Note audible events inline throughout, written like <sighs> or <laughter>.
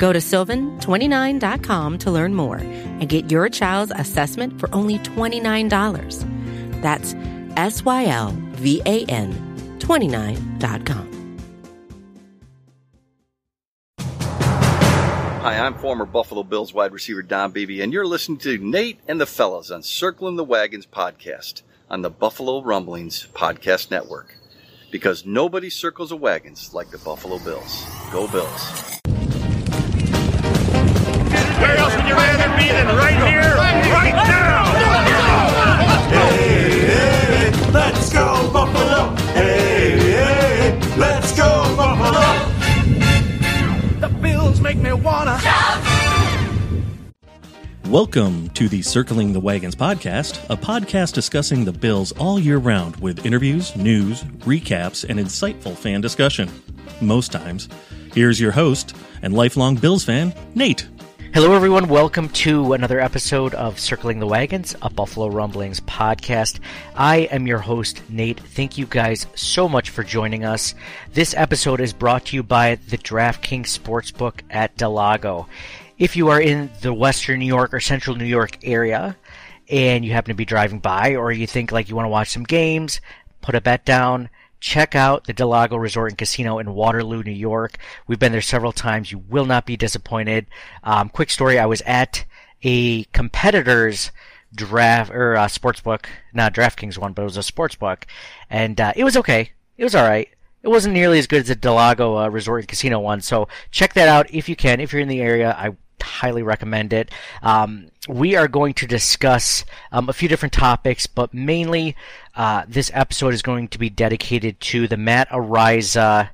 Go to sylvan29.com to learn more and get your child's assessment for only $29. That's S Y L V A N 29.com. Hi, I'm former Buffalo Bills wide receiver Don Beebe, and you're listening to Nate and the Fellas on Circling the Wagons podcast on the Buffalo Rumblings Podcast Network. Because nobody circles the wagons like the Buffalo Bills. Go Bills. Where else would you rather be than right here, right now? Hey, hey, let's go Buffalo. Hey, hey, let's go Buffalo. The Bills make me wanna. Welcome to the Circling the Wagons podcast, a podcast discussing the Bills all year round with interviews, news, recaps, and insightful fan discussion. Most times. Here's your host and lifelong Bills fan, Nate. Hello, everyone. Welcome to another episode of Circling the Wagons, a Buffalo Rumblings podcast. I am your host, Nate. Thank you guys so much for joining us. This episode is brought to you by the DraftKings Sportsbook at del Lago. If you are in the Western New York or Central New York area and you happen to be driving by or you think like you want to watch some games, put a bet down, check out the del Lago Resort and Casino in Waterloo, New York. We've been there several times. You will not be disappointed. Um, quick story: I was at a competitor's draft or uh, sportsbook, not DraftKings one, but it was a sports book, and uh, it was okay. It was all right. It wasn't nearly as good as the del Lago uh, Resort and Casino one. So check that out if you can. If you're in the area, I highly recommend it. Um, we are going to discuss um, a few different topics, but mainly uh, this episode is going to be dedicated to the Matt Araiza.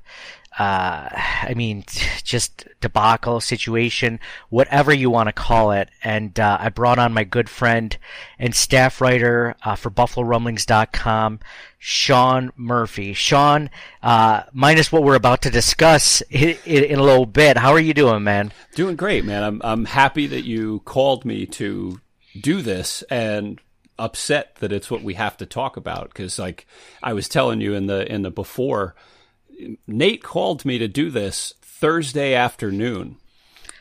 Uh, I mean, just debacle situation, whatever you want to call it. And uh, I brought on my good friend and staff writer uh, for BuffaloRumblings.com, Sean Murphy. Sean, uh, minus what we're about to discuss in, in, a little bit, how are you doing, man? Doing great, man. I'm I'm happy that you called me to do this and upset that it's what we have to talk about because like I was telling you in the in the before Nate called me to do this Thursday afternoon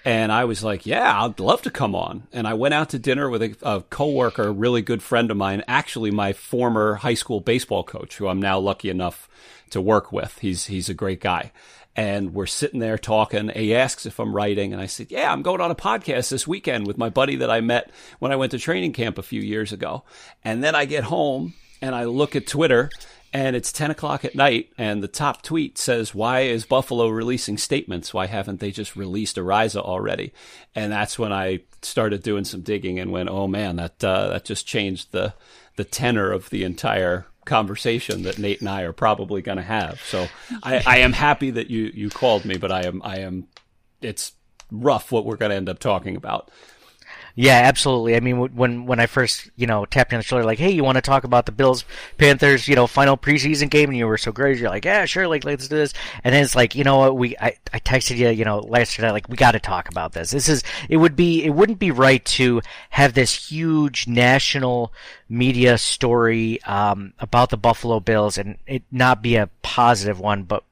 and I was like, yeah, I'd love to come on. And I went out to dinner with a, a coworker, a really good friend of mine, actually my former high school baseball coach, who I'm now lucky enough to work with. He's, he's a great guy. And we're sitting there talking. He asks if I'm writing. And I said, yeah, I'm going on a podcast this weekend with my buddy that I met when I went to training camp a few years ago. And then I get home and I look at Twitter and it's 10 o'clock at night and the top tweet says why is buffalo releasing statements? Why haven't they just released Araiza already? And that's when i started doing some digging and went oh man that uh, that just changed the the tenor of the entire conversation that nate and i are probably going to have. So I, <laughs> I am happy that you you called me but i am i am it's rough what we're going to end up talking about yeah, absolutely. I mean, when when I first you know tapped you on the shoulder, like, hey, you want to talk about the Bills Panthers, you know, final preseason game, and you were so great, you're like, yeah, sure, like let's do this. And then it's like, you know what, we I, I texted you, you know, last night, like we got to talk about this. This is it would be it wouldn't be right to have this huge national media story um, about the Buffalo Bills and it not be a positive one, but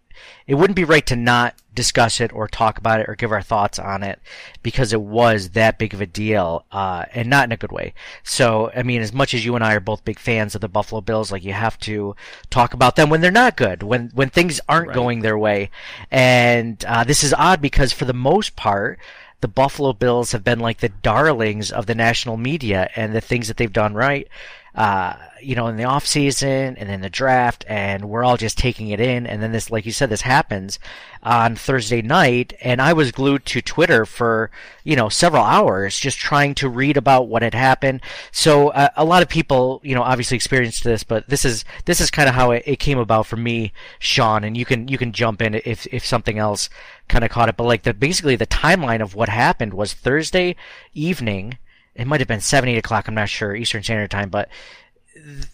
it wouldn't be right to not discuss it or talk about it or give our thoughts on it because it was that big of a deal uh, and not in a good way. So, I mean, as much as you and I are both big fans of the Buffalo Bills, like you have to talk about them when they're not good, when when things aren't right. going their way. And uh, this is odd because for the most part, the Buffalo Bills have been like the darlings of the national media and the things that they've done right uh, you know, in the off season and then the draft, and we're all just taking it in. And then this, like you said, this happens on Thursday night, and I was glued to Twitter for you know several hours just trying to read about what had happened. So uh, a lot of people, you know, obviously experienced this, but this is this is kind of how it, it came about for me, Sean. And you can you can jump in if if something else kind of caught it. But like the basically the timeline of what happened was Thursday evening it might have been seven, eight o'clock. I'm not sure Eastern Standard Time, but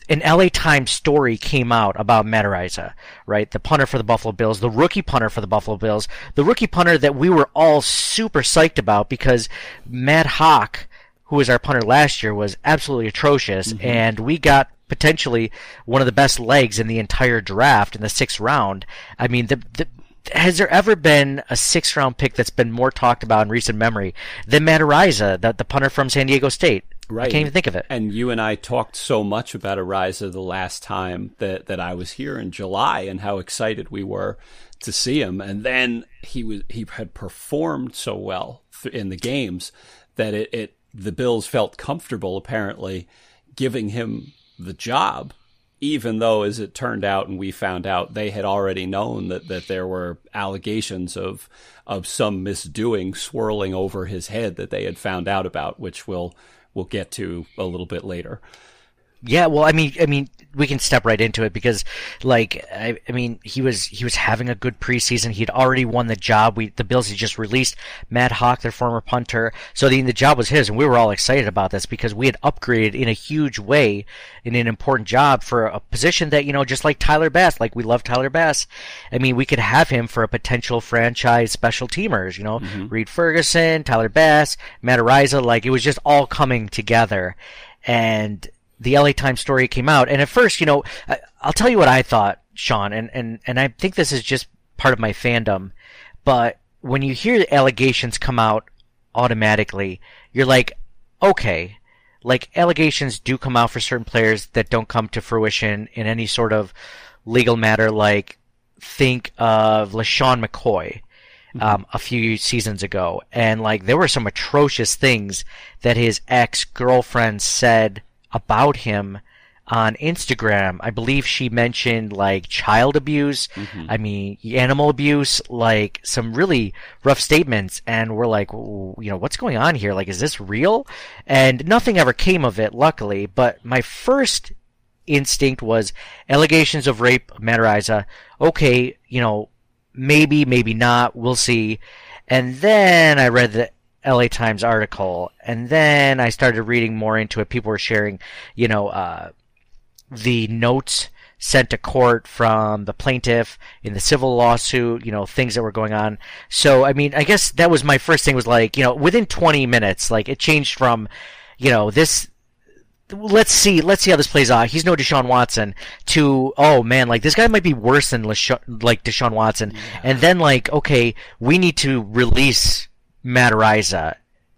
an LA Times story came out about Matt Araiza, right? The punter for the Buffalo Bills, the rookie punter for the Buffalo Bills, the rookie punter that we were all super psyched about because Matt Haack, who was our punter last year, was absolutely atrocious, mm-hmm. and we got potentially one of the best legs in the entire draft in the sixth round. I mean, the, the has there ever been a sixth round pick that's been more talked about in recent memory than Matt Araiza, the, the punter from San Diego State? Right. I can't even think of it. And you and I talked so much about Araiza the last time that, that I was here in July and how excited we were to see him. And then he was he had performed so well in the games that it, it the Bills felt comfortable apparently giving him the job even though, as it turned out, and we found out, they had already known that, that there were allegations of of some misdoing swirling over his head that they had found out about, which we'll we'll get to a little bit later. Yeah, well, I mean, I mean, we can step right into it because, like, I, I, mean, he was he was having a good preseason. He'd already won the job. We the Bills had just released Matt Haack, their former punter, so the the job was his, and we were all excited about this because we had upgraded in a huge way in an important job for a position that you know, just like Tyler Bass, like we love Tyler Bass. I mean, we could have him for a potential franchise special teamers. You know, mm-hmm. Reid Ferguson, Tyler Bass, Matt Araiza, like it was just all coming together, and the LA Times story came out. And at first, you know, I, I'll tell you what I thought, Sean, and, and, and I think this is just part of my fandom, but when you hear the allegations come out automatically, you're like, okay, like allegations do come out for certain players that don't come to fruition in any sort of legal matter. Like think of LeSean McCoy. Mm-hmm. Um, a few seasons ago, and like there were some atrocious things that his ex girlfriend said about him on Instagram. I believe she mentioned like child abuse. Mm-hmm. I mean, animal abuse, like some really rough statements. And we're like, you know, what's going on here? Like, is this real? And nothing ever came of it, luckily. But my first instinct was allegations of rape, Matt Araiza. Okay, you know, maybe, maybe not. We'll see. And then I read the LA Times article, and then I started reading more into it. People were sharing, you know, uh, the notes sent to court from the plaintiff in the civil lawsuit, you know, things that were going on. So, I mean, I guess that was my first thing was like, you know, within 20 minutes, like it changed from, you know, this, let's see, let's see how this plays out. He's no Deshaun Watson to, oh man, like this guy might be worse than LeSean, like Deshaun Watson. Yeah. And then like, okay, we need to release Matt Araiza,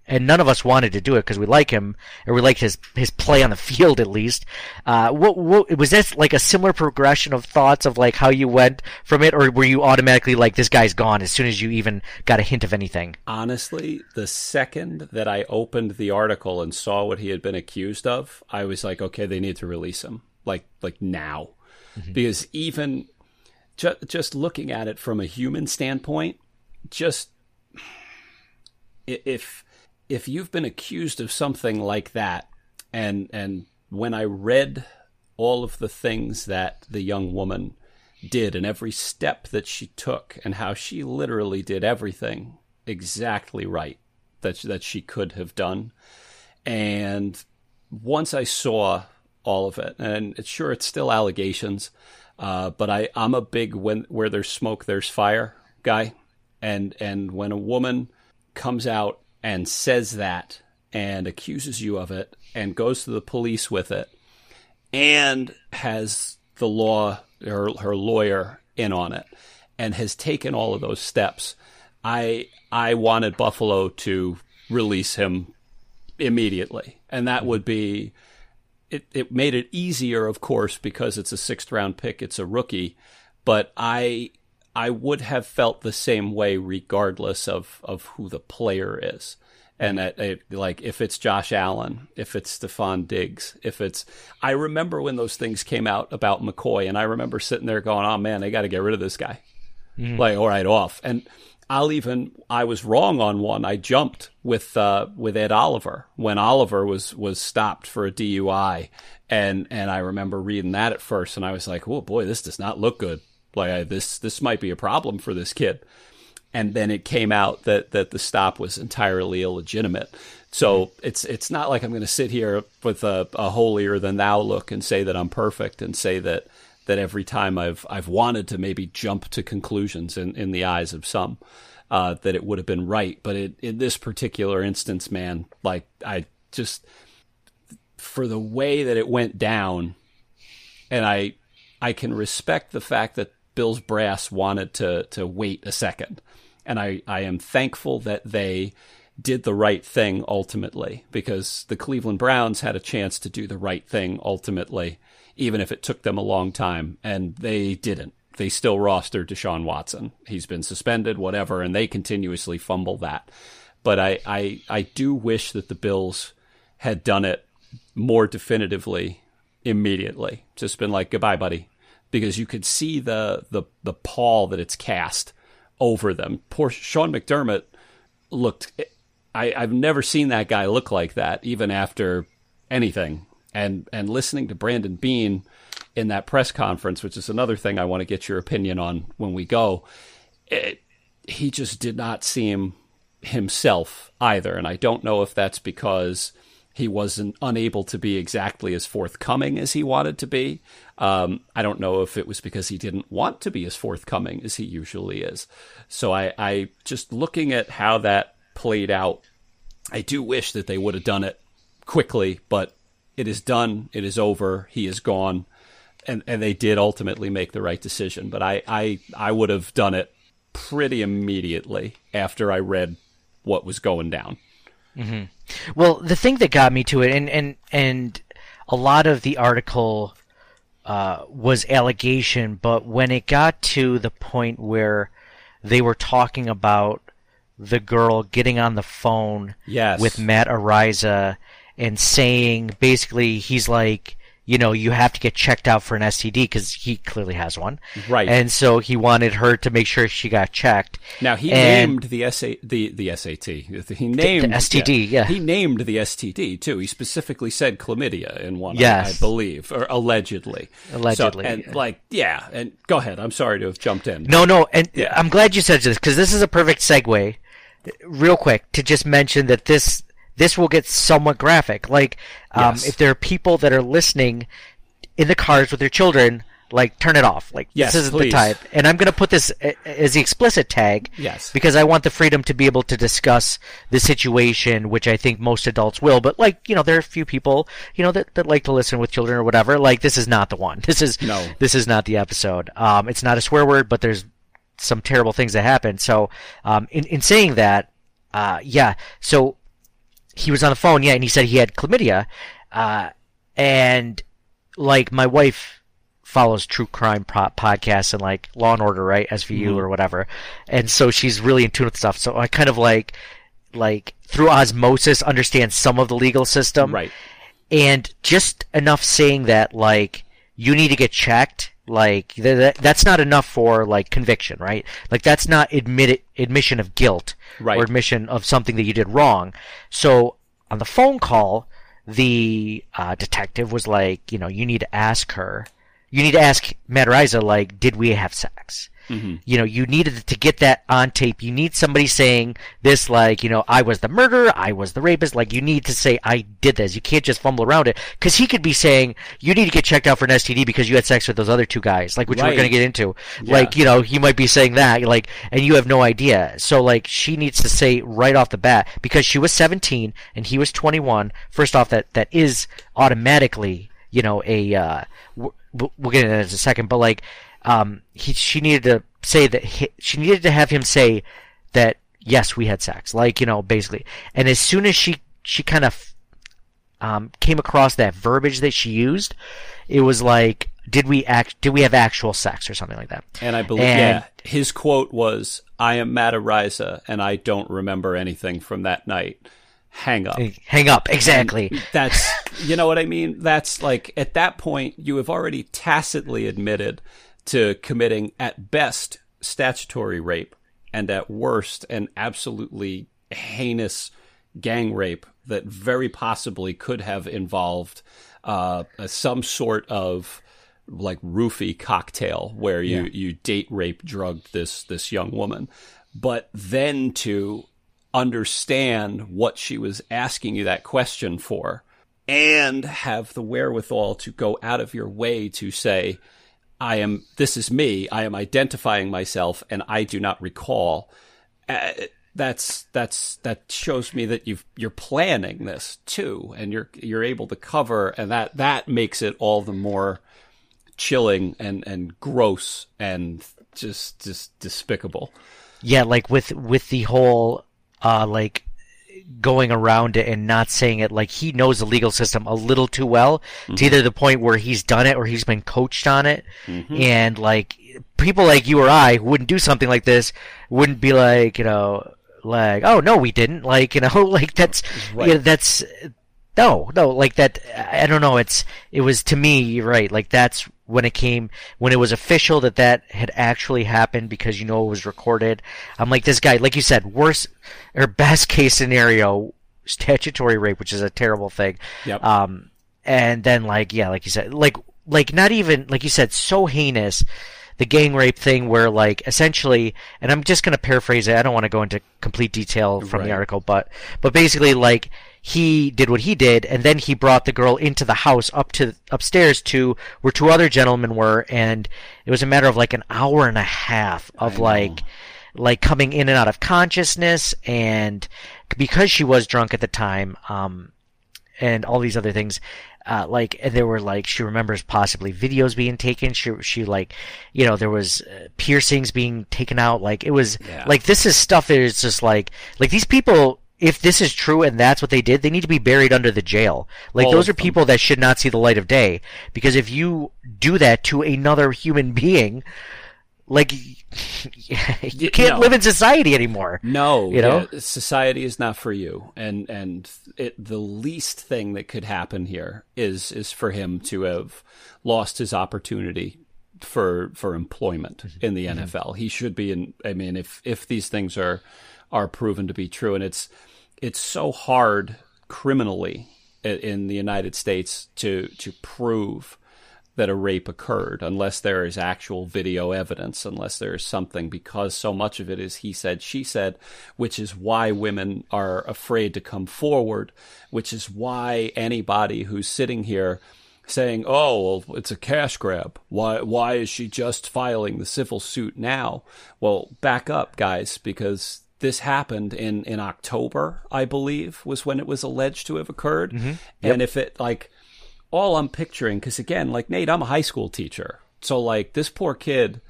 and none of us wanted to do it because we like him or we liked his his play on the <laughs> field at least. Uh, what, what was this like a similar progression of thoughts of like how you went from it, or were you automatically like this guy's gone as soon as you even got a hint of anything? Honestly, the second that I opened the article and saw what he had been accused of, I was like, okay, they need to release him like like now, mm-hmm. because even ju- just looking at it from a human standpoint, just if if you've been accused of something like that, and and when I read all of the things that the young woman did and every step that she took and how she literally did everything exactly right that that she could have done. And once I saw all of it and it's sure it's still allegations uh, but I I'm a big when where there's smoke there's fire guy. And and when a woman comes out and says that and accuses you of it and goes to the police with it and has the law or her lawyer in on it and has taken all of those steps. I I wanted Buffalo to release him immediately. And that would be it, it made it easier, of course, because it's a sixth round pick, it's a rookie. But I I would have felt the same way regardless of, of who the player is. And at, at, like if it's Josh Allen, if it's Stefon Diggs, if it's I remember when those things came out about McCoy, and I remember sitting there going, "Oh man, they got to get rid of this guy." Mm. Like, all right, off. And I'll even I was wrong on one. I jumped with uh, with Ed Oliver when Oliver was was stopped for a DUI, and and I remember reading that at first, and I was like, "Oh boy, this does not look good." Like this this might be a problem for this kid. And then it came out that that the stop was entirely illegitimate. So it's it's not like I'm going to sit here with a, a holier than thou look and say that I'm perfect and say that that every time I've I've wanted to maybe jump to conclusions in, in the eyes of some uh, that it would have been right, but it, in this particular instance, man, like I just for the way that it went down, and I I can respect the fact that Bill's brass wanted to to wait a second, and I I am thankful that they did the right thing ultimately because the Cleveland Browns had a chance to do the right thing ultimately, even if it took them a long time, and they didn't. They still rostered Deshaun Watson. He's been suspended, whatever, and they continuously fumble that. But I, I, I do wish that the Bills had done it more definitively immediately. Just been like, goodbye, buddy. Because you could see the, the, the pall that it's cast over them. Poor Sean McDermott looked I, I've never seen that guy look like that, even after anything. And and listening to Brandon Beane in that press conference, which is another thing I want to get your opinion on when we go, it, he just did not seem himself either. And I don't know if that's because he wasn't unable to be exactly as forthcoming as he wanted to be. Um, I don't know if it was because he didn't want to be as forthcoming as he usually is. So I, I just looking at how that played out. I do wish that they would have done it quickly, but it is done. It is over. He is gone. And, and they did ultimately make the right decision. But I, I, I would have done it pretty immediately after I read what was going down. Mm-hmm. Well, the thing that got me to it, and, and, and a lot of the article uh, was allegation, but when it got to the point where they were talking about the girl getting on the phone yes. with Matt Araiza and saying basically he's like you know, you have to get checked out for an STD because he clearly has one. Right. And so he wanted her to make sure she got checked. Now he And- named the SA, the the SAT. He named the STD, yeah. He named the STD too. He specifically said chlamydia in one. I- I, believe, or allegedly. Allegedly, So, and yeah. like, yeah. And go ahead. I'm sorry to have jumped in. No, no, and Yeah. I'm glad you said this because this is a perfect segue, real quick, to just mention that this this will get somewhat graphic. Like, um, Yes. if there are people that are listening in the cars with their children, like turn it off. Like Yes, this isn't please. the type. And I'm going to put this as the explicit tag. Yes. Because I want the freedom to be able to discuss the situation, which I think most adults will. But like, you know, there are a few people, you know, that, that like to listen with children or whatever. Like, this is not the one. <laughs> This is No. This is not the episode. Um, it's not a swear word, but there's some terrible things that happen. So, um, in in saying that, uh, yeah. So he was on the phone, yeah, and he said he had chlamydia, uh, and like my wife follows true crime pro- podcasts and like Law and Order, right, SVU or whatever, and so she's really in tune with stuff. So I kind of like, like through osmosis, understand some of the legal system, Right. and just enough saying that like you need to get checked like th- that, that's not enough for like conviction right? Like that's not admit admission of guilt Right. or admission of something that you did wrong. So on the phone call the uh, detective was like you know you need to ask her you need to ask Matt Araiza like did we have sex you know you needed to get that on tape. You need somebody saying this like you know i was the murderer i was the rapist. Like you need to say i did this. You can't just fumble around it because he could be saying you need to get checked out for an std because you had sex with those other two guys like which we're going to get into. Like you know he might be saying that like and you have no idea. So like she needs to say right off the bat because she was 17 and he was 21 first off that that is automatically you know a uh we'll get into that in a second but like um he she needed to say that he, she needed to have him say that yes we had sex like you know basically and as soon as she she kind of um came across that verbiage that she used it was like did we act did we have actual sex or something like that And I believe, And- yeah, his quote was, "I am Matt Araiza, and I don't remember anything from that night." Hang up. hang up exactly That's, you know what I mean? That's like, at that point, you have already tacitly admitted to committing, at best, statutory rape, and at worst, an absolutely heinous gang rape that very possibly could have involved uh, some sort of like roofie cocktail where you, you date rape drugged this this young woman. But then to understand what she was asking you that question for and have the wherewithal to go out of your way to say, I am, this is me, I am identifying myself, and I do not recall. Uh, that's that's that shows me that you've you're planning this too, and you're you're able to cover, and that that makes it all the more chilling and and gross and just just despicable. Yeah, like with with the whole uh like going around it and not saying it like he knows the legal system a little too well mm-hmm. to either the point where he's done it or he's been coached on it mm-hmm. and like people like you or I wouldn't do something like this wouldn't be like you know like oh no we didn't <laughs> like you know <laughs> like that's right. you know, that's no no like that I don't know it's it was to me you're right like that's when it came when it was official that that had actually happened because you know it was recorded. I'm like this guy, like you said, worst or best case scenario, statutory rape, which is a terrible thing. Yep. Um, and then like yeah, like you said, like like not even like you said, so heinous. The gang rape thing, where like essentially, and I'm just gonna paraphrase it. I don't want to go into complete detail from right. the article, but but basically, like he did what he did, and then he brought the girl into the house up to upstairs to where two other gentlemen were, and it was a matter of like an hour and a half of like like coming in and out of consciousness, and because she was drunk at the time, um, and all these other things. Uh, like and there were like she remembers possibly videos being taken. She she like you know there was uh, piercings being taken out. Like it was yeah. like this is stuff that is just like like these people if this is true and that's what they did, they need to be buried under the jail. Like All those are people that should not see the light of day. Because if you do that to another human <laughs> being, like <laughs> you can't no. live in society anymore. No, you know, yeah, society is not for you. And and it, the least thing that could happen here is is for him to have lost his opportunity for for employment mm-hmm. in the mm-hmm. NFL. He should be in. I mean, if if these things are are proven to be true, and it's it's so hard criminally in the United States to to prove that a rape occurred unless there is actual video evidence, unless there is something, because so much of it is he said, she said, which is why women are afraid to come forward, which is why anybody who's sitting here saying, "Oh, well, it's a cash grab. Why why is she just filing the civil suit now?" Well, back up, guys, because this happened in in October, I believe, was when it was alleged to have occurred. Mm-hmm. Yep. And if it like all I'm picturing, because again, like Nate, I'm a high school teacher, so like this poor kid,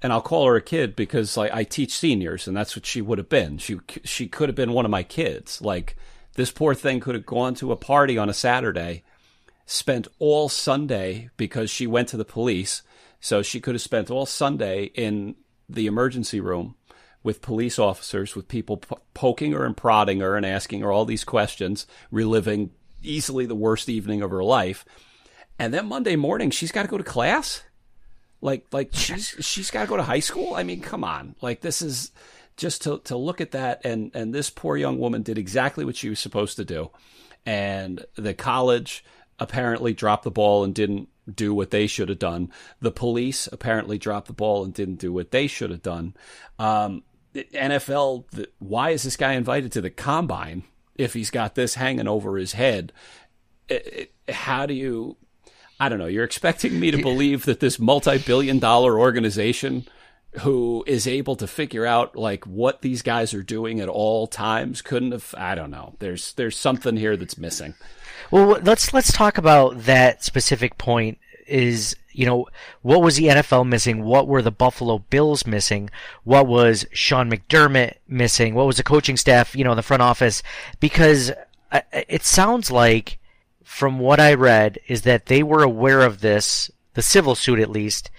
and I'll call her a kid because like I teach seniors, and that's what she would have been. She she could have been one of my kids. Like this poor thing could have gone to a party on a Saturday, spent all Sunday because she went to the police. So she could have spent all Sunday in the emergency room with police officers, with people p- poking her and prodding her and asking her all these questions, reliving easily the worst evening of her life. And then Monday morning, she's got to go to class. Like, like she's she's got to go to high school. I mean, come on. Like, this is just to to look at that. And and this poor young woman did exactly what she was supposed to do. And the college apparently dropped the ball and didn't do what they should have done. The police apparently dropped the ball and didn't do what they should have done. Um, NFL, why is this guy invited to the combine if he's got this hanging over his head? It, it, how do you? I don't know. You're expecting me to believe that this multi-billion dollar organization who is able to figure out like what these guys are doing at all times couldn't have I don't know. There's there's something here that's missing. Well, let's let's talk about that specific point is you know, what was the NFL missing? What were the Buffalo Bills missing? What was Sean McDermott missing? What was the coaching staff, you know, the front office? Because uh, it sounds like, from what I read, is that they were aware of this, the civil suit at least,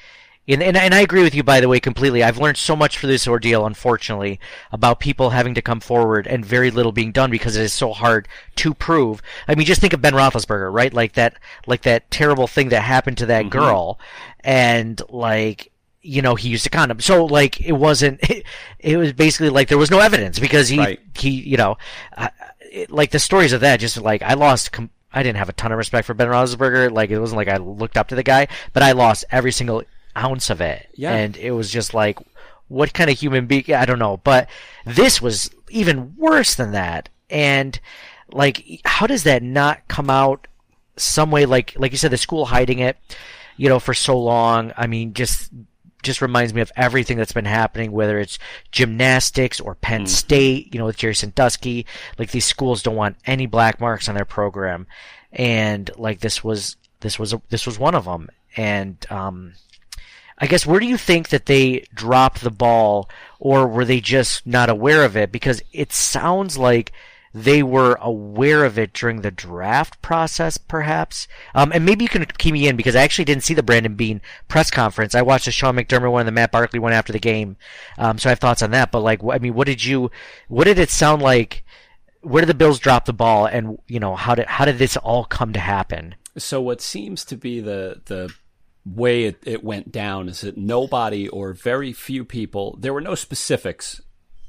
and, and, and I agree with you, by the way, completely. I've learned so much for this ordeal, unfortunately, about people having to come forward and very little being done because it is so hard to prove. I mean, just think of Ben Roethlisberger, right? Like that, like that terrible thing that happened to that mm-hmm. girl, and like, you know, he used a condom. So like, it wasn't. It, <laughs> it was basically like there was no evidence because he right. he you know, uh, it, like the stories of that. Just like I lost. Com- I didn't have a ton of respect for Ben Roethlisberger. Like it wasn't like I looked up to the guy, but I lost every single ounce of it. Yeah. And it was just like, what kind of human being? I don't know. But this was even worse than that. And like, how does that not come out some way? Like, like you said, the school hiding it, you know, for so long. I mean, just just reminds me of everything that's been happening, whether it's gymnastics or Penn mm. State, you know, with Jerry Sandusky. Like these schools don't want any black marks on their program, and like this was this was a, this was one of them. And um, I guess where do you think that they dropped the ball, or were they just not aware of it? Because it sounds like they were aware of it during the draft process, perhaps. Um, and maybe you can key me in because I actually didn't see the Brandon Beane press conference. I watched the Sean McDermott one and the Matt Barkley one after the game, um, so I have thoughts on that. But like, I mean, what did you, what did it sound like? Where did the Bills drop the ball, and you know, how did how did this all come to happen? So what seems to be the the way it, it went down is that nobody or very few people, there were no specifics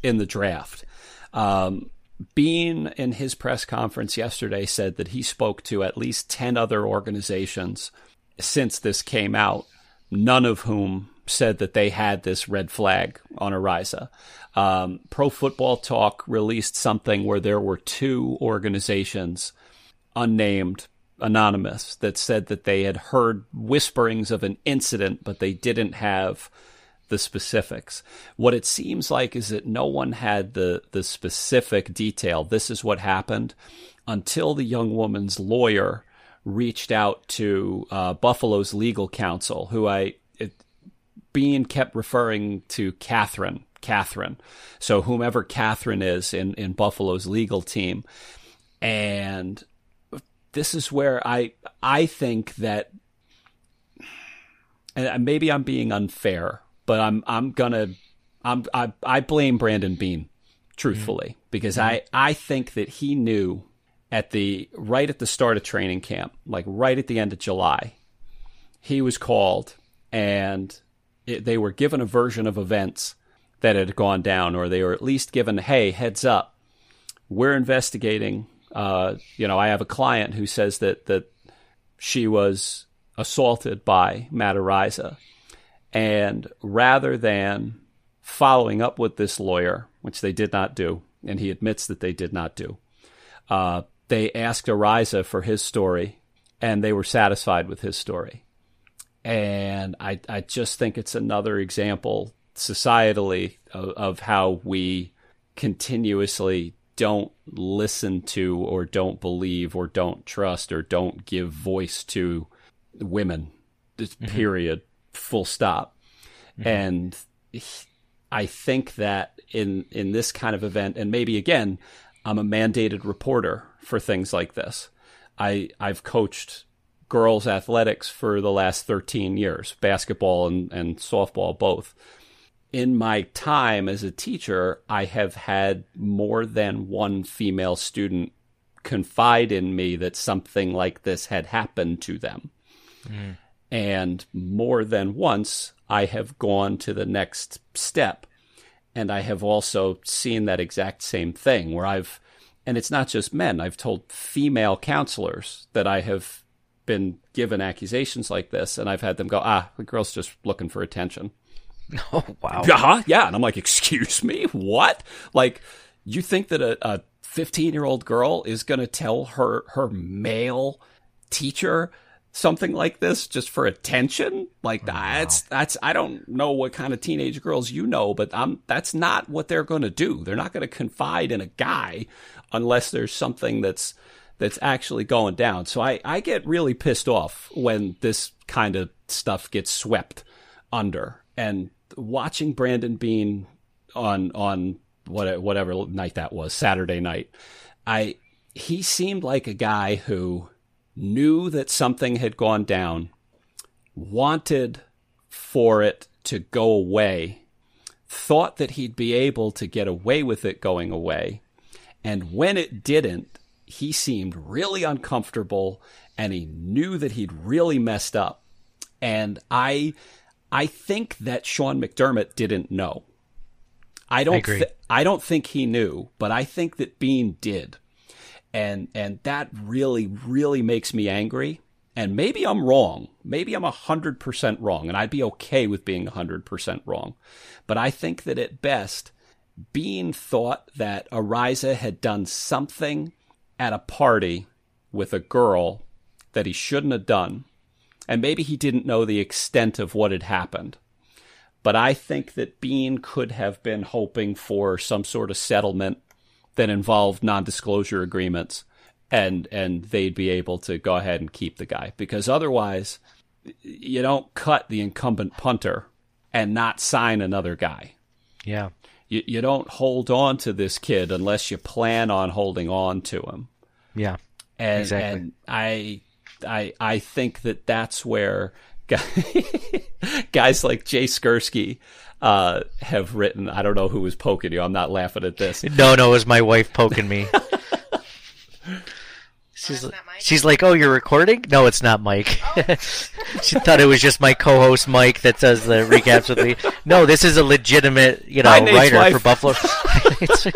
in the draft. Um, Beane, in his press conference yesterday, said that he spoke to at least 10 other organizations since this came out, none of whom said that they had this red flag on Araiza. Um, Pro Football Talk released something where there were two organizations, unnamed, anonymous, that said that they had heard whisperings of an incident, but they didn't have the specifics. What it seems like is that no one had the the specific detail. This is what happened until the young woman's lawyer reached out to uh, Buffalo's legal counsel, who I it, Beane kept referring to Catherine. Catherine. So whomever Catherine is in in Buffalo's legal team, and this is where I I think that and maybe I'm being unfair but I'm I'm gonna I'm I, I blame Brandon Beane, truthfully, mm-hmm. because mm-hmm. I I think that he knew at the right at the start of training camp, like right at the end of July, he was called and it, they were given a version of events that had gone down, or they were at least given, hey, heads up, we're investigating. Uh, you know, I have a client who says that that she was assaulted by Matt Araiza and rather than following up with this lawyer, which they did not do, and he admits that they did not do, uh, they asked Araiza for his story, and they were satisfied with his story. And I, I just think it's another example societally of, of how we continuously don't listen to or don't believe or don't trust or don't give voice to women. Mm-hmm. Period full stop. Mm-hmm. And I think that in in this kind of event, and maybe again, I'm a mandated reporter for things like this. I I've coached girls athletics for the last 13 years, basketball and, and softball both. In my time as a teacher, I have had more than one female student confide in me that something like this had happened to them. Mm. And more than once, I have gone to the next step. And I have also seen that exact same thing where I've, and it's not just men, I've told female counselors that I have been given accusations like this, and I've had them go, ah, the girl's just looking for attention. <laughs> Oh, wow. Uh-huh, yeah. And I'm like, excuse me? What? Like, you think that a 15 year old girl is going to tell her, her male teacher something like this just for attention like oh, that's wow. that's i don't know what kind of teenage girls you know but i'm that's not what they're going to do they're not going to confide in a guy unless there's something that's that's actually going down so i i get really pissed off when this kind of stuff gets swept under and watching brandon Beane on on what, whatever night that was saturday night i he seemed like a guy who knew that something had gone down, wanted for it to go away, thought that he'd be able to get away with it going away. And when it didn't, he seemed really uncomfortable and he knew that he'd really messed up. And I I think that Sean McDermott didn't know. I don't I, th- I don't think he knew, but I think that Beane did. And and that really really makes me angry. And maybe i'm wrong. Maybe i'm 100% wrong and i'd be okay with being 100% wrong. But i think that at best Beane thought that Araiza had done something at a party with a girl that he shouldn't have done. And maybe he didn't know the extent of what had happened. But I think that Beane could have been hoping for some sort of settlement that involved non disclosure agreements and and they'd be able to go ahead and keep the guy. Because otherwise you don't cut the incumbent punter and not sign another guy. Yeah. You you don't hold on to this kid unless you plan on holding on to him. Yeah. And Exactly. and I I I think that that's where guy- <laughs> guys like Jay Skurski uh, have written. I don't know who was poking you. I'm not laughing at this. No, no, it was my wife poking me. <laughs> She's, not Mike? she's like, "Oh, you're recording? No, it's not Mike." <laughs> she thought it was just my co-host Mike that does the recaps with me. No, this is a legitimate, you know, writer wife. for Buffalo. it's,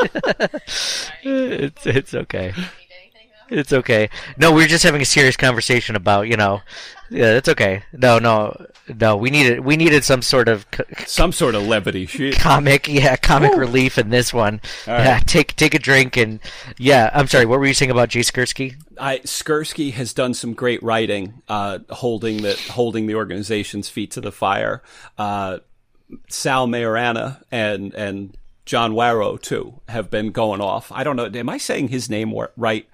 it's it's okay. Need anything though? It's okay. No, we are just having a serious conversation about, you know, yeah, it's okay. No, no, no. We needed we needed some sort of c- Some sort of levity. <laughs> Comic, yeah, comic relief in this one. Yeah, take take a drink and yeah. I'm sorry. What were you saying about Jay Skurski? I Skurski has done some great writing, uh, holding the holding the organization's feet to the fire. Uh, Sal Maiorana and and John Wawrow too have been going off. I don't know. Am I saying his name right?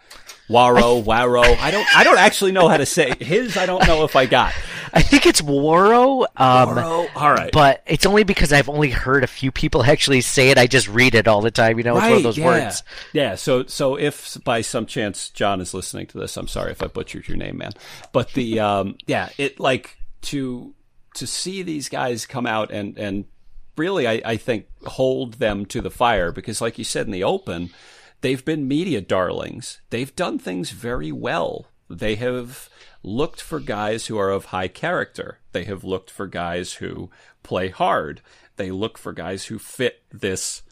Warrow, Waro. I don't. I don't actually know how to say his. I don't know if I got. I think it's Waro. Um, Warrow. All right. But it's only because I've only heard a few people actually say it. I just read it all the time. You know, it's one of those yeah. words. Yeah. So, so if by some chance John is listening to this, I'm sorry if I butchered your name, man. But the, <laughs> um, yeah, it like to to see these guys come out and and really, I, I think hold them to the fire because, like you said in the open, they've been media darlings. They've done things very well. They have looked for guys who are of high character. They have looked for guys who play hard. They look for guys who fit this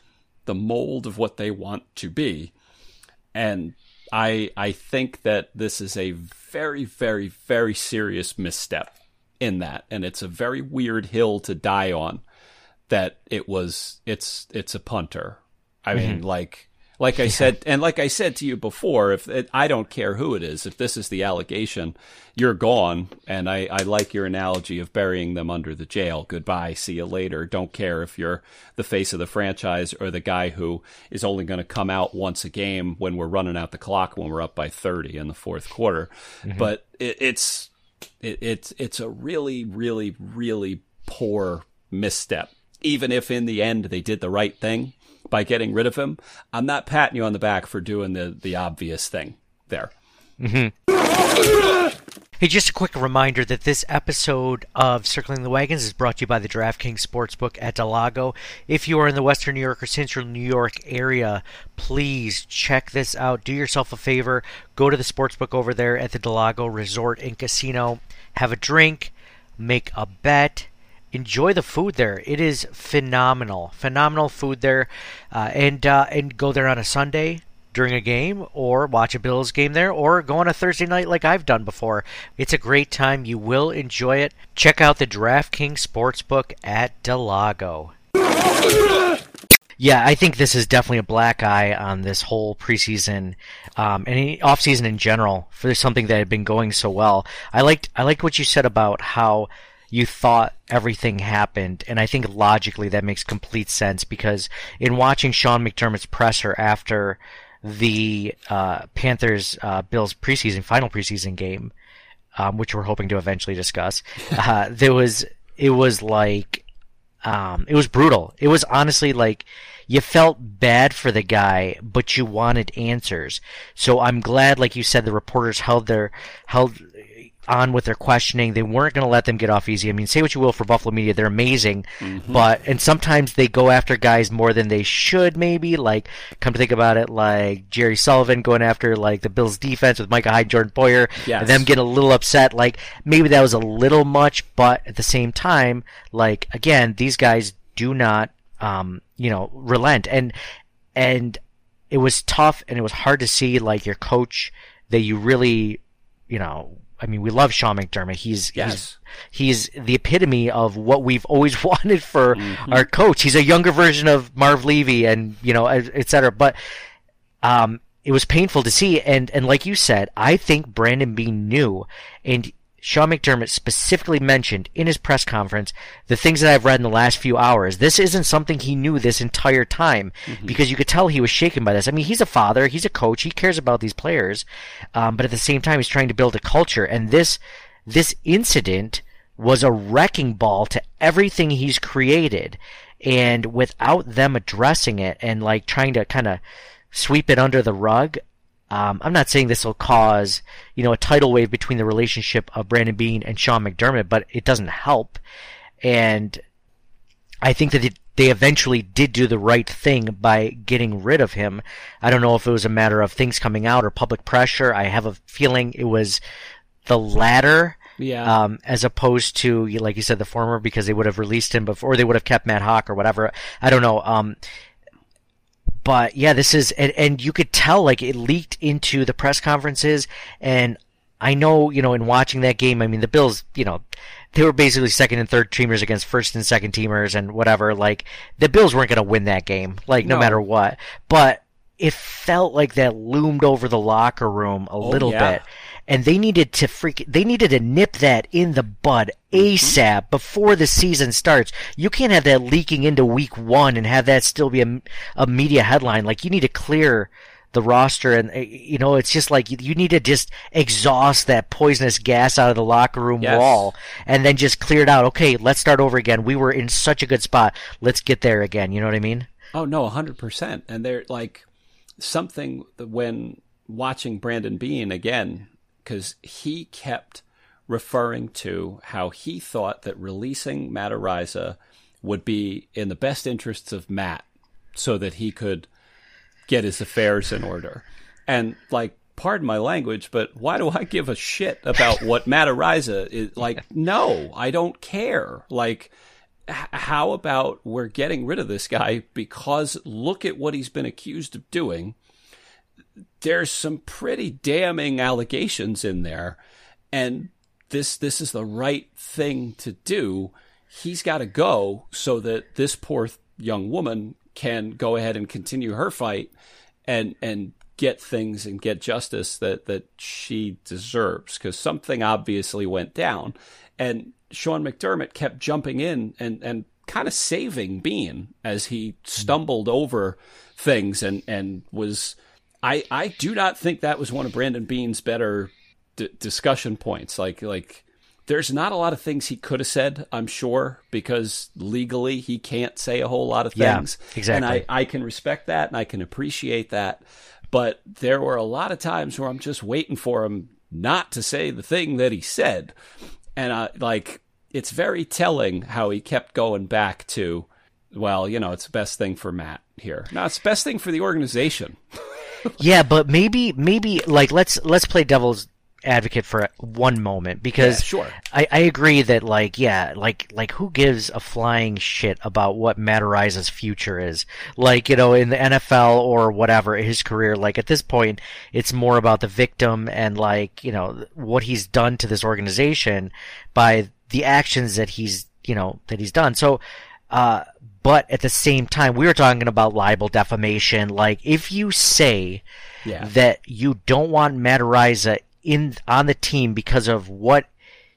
the mold of what they want to be. And I I think that this is a very very very serious misstep in that and it's a very weird hill to die on that it was it's it's a punter. I mean mm-hmm. like like I said and like I said to you before if it, I don't care who it is. If this is the allegation you're gone. And I I like your analogy of burying them under the jail. Goodbye. See you later. Don't care if you're the face of the franchise or the guy who is only going to come out once a game when we're running out the clock when we're up by 30 in the fourth quarter. Mm-hmm. But it, it's it, it's it's a really really really poor misstep. Even if in the end they did the right thing by getting rid of him i'm not patting you on the back for doing the the obvious thing there Mm-hmm. Hey, just a quick reminder that this episode of Circling the Wagons is brought to you by the DraftKings Sportsbook at del Lago. If you are in the Western New York or Central New York area, please check this out. Do yourself a favor. Go to the sportsbook over there at the del Lago Resort and Casino. Have a drink. Make a bet. Enjoy the food there. It is phenomenal. Phenomenal food there. Uh, and, uh, and go there on a Sunday during a game or watch a Bills game there or go on a Thursday night like I've done before. It's a great time. You will enjoy it. Check out the DraftKings Sportsbook at del Lago. Yeah, I think this is definitely a black eye on this whole preseason um, and offseason in general for something that had been going so well. I liked I liked what you said about how you thought everything happened, and I think logically that makes complete sense because in watching Sean McDermott's presser after the uh, Panthers uh, Bills preseason final preseason game, um, which we're hoping to eventually discuss, <laughs> uh, there was it was like um, it was brutal. It was honestly like you felt bad for the guy, but you wanted answers. So I'm glad, like you said, the reporters held their held on with their questioning. They weren't going to let them get off easy. I mean, say what you will for Buffalo media, they're amazing, but and sometimes they go after guys more than they should. Maybe like come to think about it, like Jerry Sullivan going after like the Bills defense with Micah Hyde, Jordan Poyer, Yes. and them getting a little upset. Like maybe that was a little much, but at the same time, like again, these guys do not, um, you know, relent, and and it was tough, and it was hard to see like your coach that you really, you know, I mean, we love Sean McDermott. He's Yes. he's he's the epitome of what we've <laughs> always wanted for our coach. He's a younger version of Marv Levy, and you know, et et cetera. But um, it was painful to see. And, and like you said, I think Brandon Beane knew, and Sean McDermott specifically mentioned in his press conference the things that I've read in the last few hours. This isn't something he knew this entire time because you could tell he was shaken by this. I mean, he's a father, he's a coach, he cares about these players, um, but at the same time, he's trying to build a culture. And this, this incident was a wrecking ball to everything he's created. And without them addressing it and like trying to kind of sweep it under the rug, um, I'm not saying this will cause, you know, a tidal wave between the relationship of Brandon Beane and Sean McDermott, but it doesn't help. And I think that it, they eventually did do the right thing by getting rid of him. I don't know if it was a matter of things coming out or public pressure. I have a feeling it was the latter. Yeah. Um, as opposed to, like you said, the former, because they would have released him before, or they would have kept Matt Haack or whatever. I don't know. Um, but yeah, this is, and, and you could tell, like, it leaked into the press conferences, and I know, you know, in watching that game, I mean, the Bills, you know, they were basically second and third teamers against first and second teamers and whatever. Like, the Bills weren't going to win that game, like, no, No. matter what. But it felt like that loomed over the locker room a oh, little yeah. bit. And they needed to freak, they needed to nip that in the bud ASAP before the season starts. You can't have that leaking into week one and have that still be a, a media headline. Like, you need to clear the roster and uh, you know it's just like you, need to just exhaust that poisonous gas out of the locker room Yes. wall and then just clear it out okay let's start over again we were in such a good spot let's get there again you know what i mean Oh no, hundred percent. And they're like something when watching Brandon Beane again, because he kept referring to how he thought that releasing Matt Araiza would be in the best interests of Matt, so that he could get his affairs in order. And like, pardon my language, but why do I give a shit about what <laughs> Matt Araiza is like? No, I don't care. Like, h- how about we're getting rid of this guy because look at what he's been accused of doing. There's some pretty damning allegations in there, and this this is the right thing to do. He's got to go so that this poor young woman can go ahead and continue her fight and and get things and get justice that that she deserves because something obviously went down and Sean McDermott kept jumping in and and kind of saving Beane as he stumbled over things and and was I I do not think that was one of Brandon Beane's better d- discussion points like like there's not a lot of things he could have said, I'm sure, because legally he can't say a whole lot of Yeah, things. exactly. And I, I can respect that and I can appreciate that. But there were a lot of times where I'm just waiting for him not to say the thing that he said. And I like it's very telling how he kept going back to, well, you know, it's the best thing for Matt here. No, it's the best thing for the organization. <laughs> yeah but maybe maybe like let's let's play devil's advocate for one moment because Yeah, sure. I, I agree that like yeah like like who gives a flying shit about what Matt Araiza's future is like you know in the NFL or whatever his career like at this point it's more about the victim and like you know what he's done to this organization by the actions that he's you know that he's done so uh but at the same time we were talking about libel defamation like if you say Yeah. that you don't want Matt Araiza in on the team because of what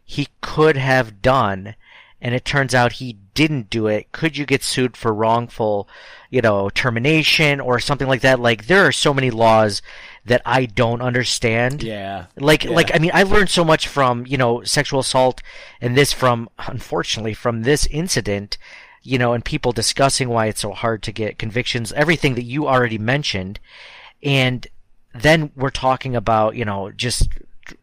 he could have done, and it turns out he didn't do it. Could you get sued for wrongful, you know, termination or something like that? Like there are so many laws that I don't understand. Yeah. Like, Yeah. like, I mean, I learned so much from, you know, sexual assault and this from, unfortunately, from this incident, you know, and people discussing why it's so hard to get convictions, everything that you already mentioned. And then we're talking about, you know, just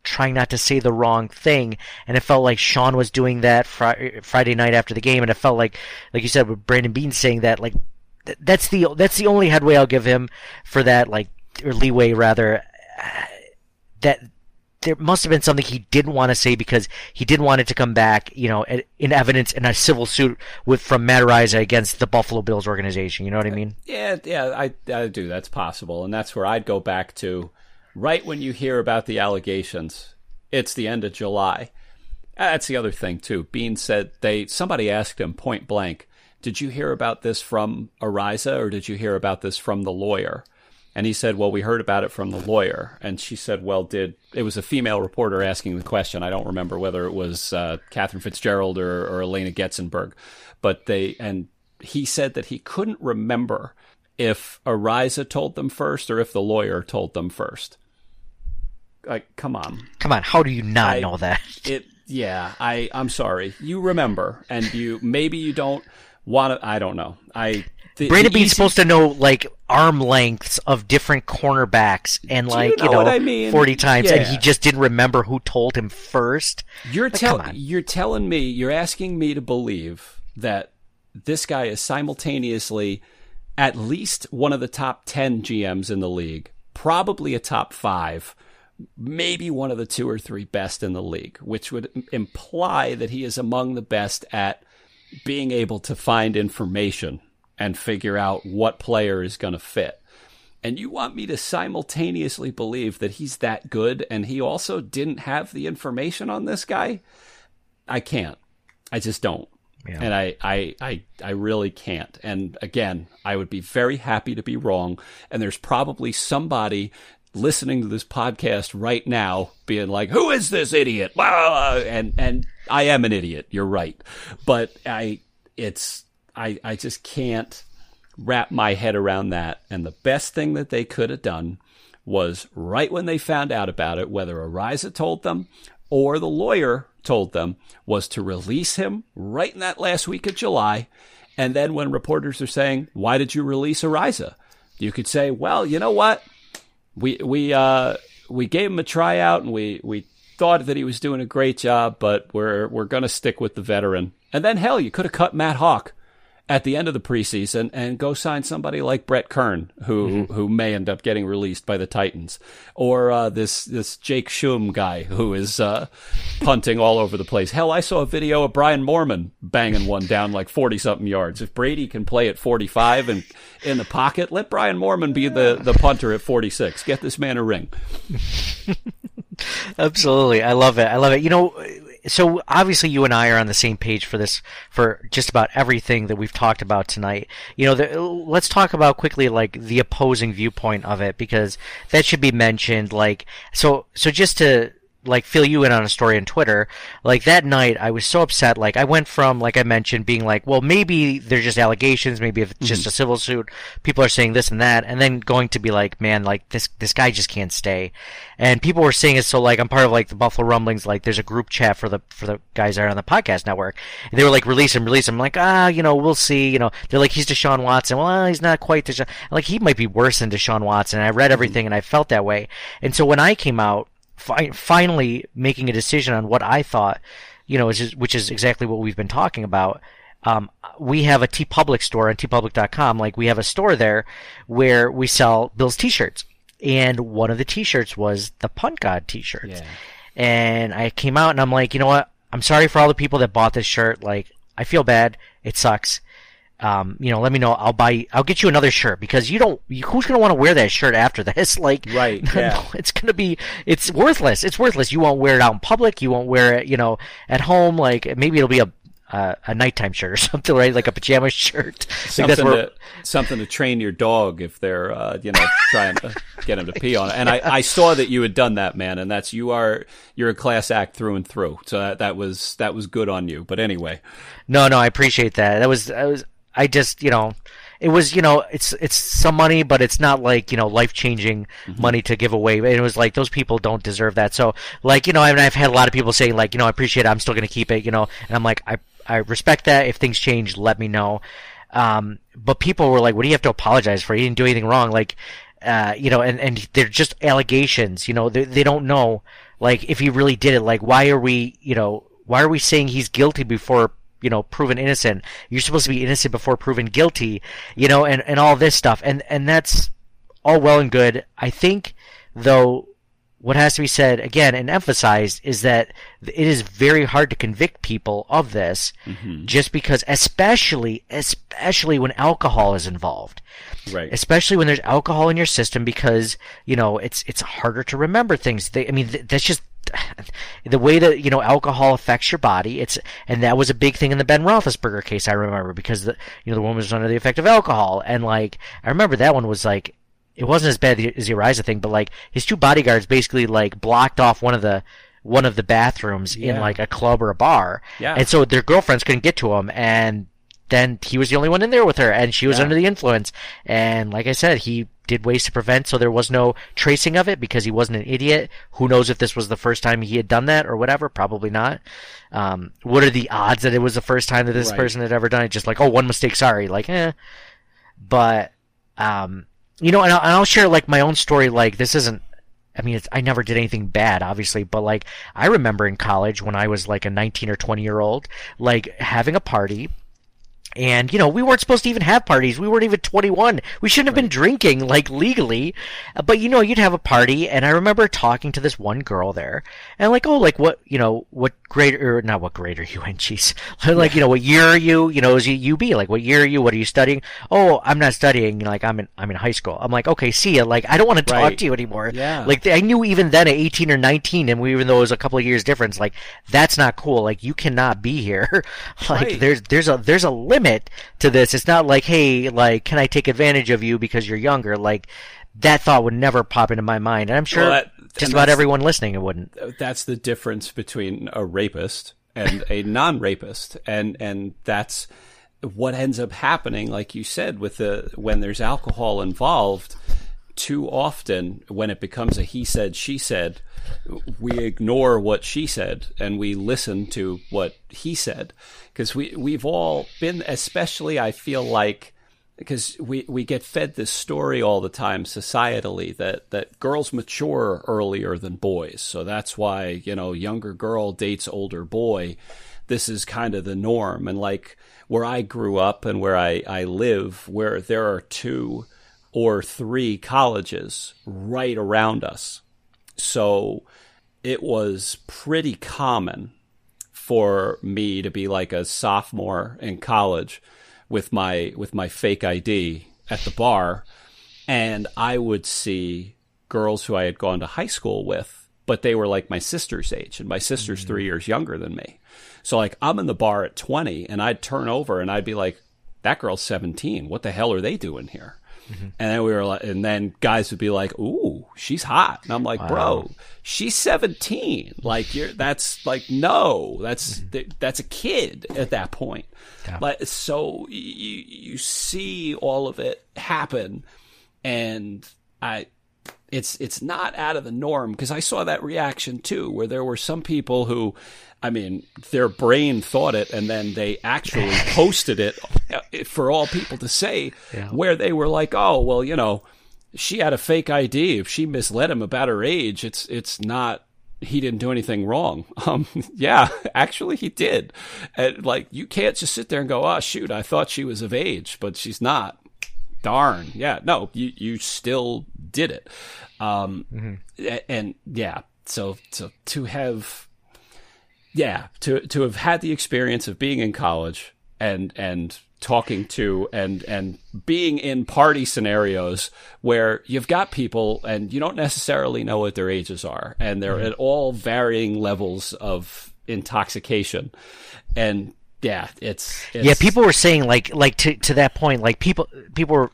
trying not to say the wrong thing. And it felt like Sean was doing that fri- Friday night after the game. And it felt like, like you said, with Brandon Beane saying that, like, th- that's the, that's the only headway I'll give him for that, like, or leeway rather, uh, that there must have been something he didn't want to say because he didn't want it to come back, you know, in- evidence in a civil suit with from Matt Araiza against the Buffalo Bills organization. You know what I mean? Yeah, yeah, I, I do. That's possible, and that's where I'd go back to. Right when you hear about the allegations, it's the end of July. That's the other thing too. Beane said they somebody asked him point blank, "Did you hear about this from Araiza, or did you hear about this from the lawyer?" And he said, "Well, we heard about it from the lawyer." And she said, "Well, did it was a female reporter asking the question? I don't remember whether it was uh, Katherine Fitzgerald or, or Alaina Getzenberg, but they and he said that he couldn't remember if Araiza told them first or if the lawyer told them first. Like, come on, Come on, how do you not I- know that? <laughs> it yeah i i'm sorry you remember and you maybe you don't want to i don't know i the, Brandon the Beane's easy- supposed to know like arm lengths of different cornerbacks and Do you like know you know, I mean? forty times, and he just didn't remember who told him first. you're Like, telling you're telling me you're asking me to believe that this guy is simultaneously at least one of the top 10 GMs in the league probably a top 5 maybe one of the two or three best in the league which would imply that he is among the best at being able to find information and figure out what player is going to fit. And you want me to simultaneously believe that he's that good and he also didn't have the information on this guy? I can't. I just don't. Yeah. And I, I, I, I really can't. And again, I would be very happy to be wrong. And there's probably somebody listening to this podcast right now being like, who is this idiot? And, and I am an idiot. You're right. But I, it's, I, I just can't wrap my head around that. And the best thing that they could have done was right when they found out about it, whether Araiza told them or the lawyer told them, was to release him right in that last week of July. And then when reporters are saying, why did you release Araiza? You could say, well, you know what? We, we, uh, we gave him a tryout and we, we thought that he was doing a great job, but we're, we're going to stick with the veteran. And then hell, you could have cut Matt Haack at the end of the preseason and go sign somebody like Brett Kern, who who may end up getting released by the Titans, or uh, this this Jake Shum guy who is uh, punting all over the place. Hell, I saw a video of Brian Moorman banging one down like forty something yards. If Brady can play at forty five and in the pocket, let Brian Moorman be the the punter at forty six. Get this man a ring. <laughs> Absolutely. I love it. I love it. You know, so obviously you and I are on the same page for this, for just about everything that we've talked about tonight. You know, the, let's talk about quickly, like, the opposing viewpoint of it, because that should be mentioned, like, so, so just to, like fill you in on a story on Twitter. Like that night, I was so upset. Like I went from, like I mentioned, being like, well, maybe they're just allegations. Maybe if it's just a civil suit, people are saying this and that, and then going to be like, man, like this this guy just can't stay. And people were saying it. So like I'm part of like the Buffalo Rumblings. Like there's a group chat for the for the guys that are on the podcast network. And they were like, release him, release him. I'm like, ah, you know, we'll see. You know, they're like, he's Deshaun Watson. Well, he's not quite Deshaun. Like he might be worse than Deshaun Watson. And I read everything and I felt that way. And so when I came out fi- finally making a decision on what I thought, you know, is which is exactly what we've been talking about. Um, we have a TeePublic store on teepublic.com. Like we have a store there where we sell Bill's t-shirts. And one of the t-shirts was the Punt God t-shirt. Yeah. And I came out and I'm like, you know what? I'm sorry for all the people that bought this shirt. Like, I feel bad. It sucks. Um, you know, let me know. I'll buy. I'll get you another shirt because you don't. Who's gonna want to wear that shirt after this? <laughs> Like, Right, <laughs> yeah. it's gonna be. It's worthless. It's worthless. You won't wear it out in public. You won't wear it. You know, at home. Like maybe it'll be a uh, a nighttime shirt or <laughs> something, right? Like a pajama shirt. Something where- to something to train your dog if they're uh, you know trying to get him to pee on it. And I, I saw that you had done that, man, and that's you are you're a class act through and through. So that, that was that was good on you. But anyway, No, no, I appreciate that. That was, I was, I just, you know, it was, you know, it's it's some money, but it's not like you know life changing money to give away. And it was like those people don't deserve that. So, like, you know, I mean, I've had a lot of people saying like, you know, I appreciate it. I'm still going to keep it. You know, and I'm like, I I respect that. If things change, let me know. Um, but people were like, what do you have to apologize for? You didn't do anything wrong. Like, uh, you know, and, and they're just allegations, you know, they, they don't know, like, if he really did it, like, why are we, you know, why are we saying he's guilty before, you know, proven innocent? You're supposed to be innocent before proven guilty, you know, and, and all this stuff. And, and that's all well and good. I think, though, what has to be said again and emphasized is that it is very hard to convict people of this mm-hmm. just because especially especially when alcohol is involved right? especially when there's alcohol in your system because you know it's it's harder to remember things they, i mean th- that's just <sighs> the way that you know alcohol affects your body. It's and that was a big thing in the Ben Roethlisberger case. I remember because the you know the woman was under the effect of alcohol, and like I remember that one was like it wasn't as bad as the Araiza thing, but like his two bodyguards basically like blocked off one of the one of the bathrooms in like a club or a bar, Yeah. and so their girlfriends couldn't get to him, and then he was the only one in there with her, and she was Yeah. under the influence. And like I said, he did ways to prevent, so there was no tracing of it because he wasn't an idiot. Who knows if this was the first time he had done that or whatever? Probably not. Um, what are the odds that it was the first time that this Right. person had ever done it? Just like, oh, one mistake, sorry. Like, eh. But, um, you know, and I'll, and I'll share like my own story. Like, this isn't I mean, it's, I never did anything bad, obviously, but like, I remember in college when I was like a 19 or 20 year old, like having a party. And, you know, we weren't supposed to even have parties. We weren't even 21. We shouldn't have been drinking, like, legally. But, you know, you'd have a party, and I remember talking to this one girl there, and like, oh, like, what, you know, what grade, or not what grade are you in, <laughs> jeez. like, you know, what year are you? You know, is you UB? Like, what year are you? What are you studying? Oh, I'm not studying. Like, I'm in, I'm in high school. I'm like, okay, see ya. Like, I don't want to talk Right. to you anymore. Yeah. Like, I knew even then at 18 or 19, and we, even though it was a couple of years difference, like, that's not cool. Like, you cannot be here. <laughs> like, Right. there's, there's a, there's a limit to this. It's not like, hey, like, can I take advantage of you because you're younger? Like, that thought would never pop into my mind. And I'm sure Well, that- just about everyone listening, it wouldn't. that's the difference between a rapist and a non-rapist and and that's what ends up happening like you said with the when there's alcohol involved too often when it becomes a he said she said we ignore what she said and we listen to what he said because we we've all been especially I feel like because we, we get fed this story all the time societally that, that girls mature earlier than boys. So that's why, you know, younger girl dates older boy. This is kind of the norm. And like where I grew up and where I, I live, where there are two or three colleges right around us. So it was pretty common for me to be like a sophomore in college with my with my fake ID at the bar and I would see girls who I had gone to high school with but they were like my sister's age and my sister's mm. 3 years younger than me. So like I'm in the bar at 20 and I'd turn over and I'd be like that girl's 17. What the hell are they doing here? Mm-hmm. And then we were like, and then guys would be like, "Ooh, she's hot," and I'm like, "Bro, she's 17. Like, you're that's like no, that's mm-hmm. th- that's a kid at that point." Like, so you you see all of it happen, and I, it's it's not out of the norm because I saw that reaction too, where there were some people who, I mean, their brain thought it and then they actually <laughs> posted it uh, for all people to see, where they were like, oh well, you know, she had a fake ID. If she misled him about her age, it's it's not. He didn't do anything wrong. <laughs> Um, yeah, <laughs> actually, he did. And like, you can't just sit there and go, "Oh, shoot, I thought she was of age, but she's not." Darn. Yeah no you you still did it. Um a- and yeah so so to have yeah to to have had the experience of being in college and and talking to and and being in party scenarios where you've got people and you don't necessarily know what their ages are and they're at all varying levels of intoxication. And yeah it's, it's Yeah, people were saying like like to to that point, like people people were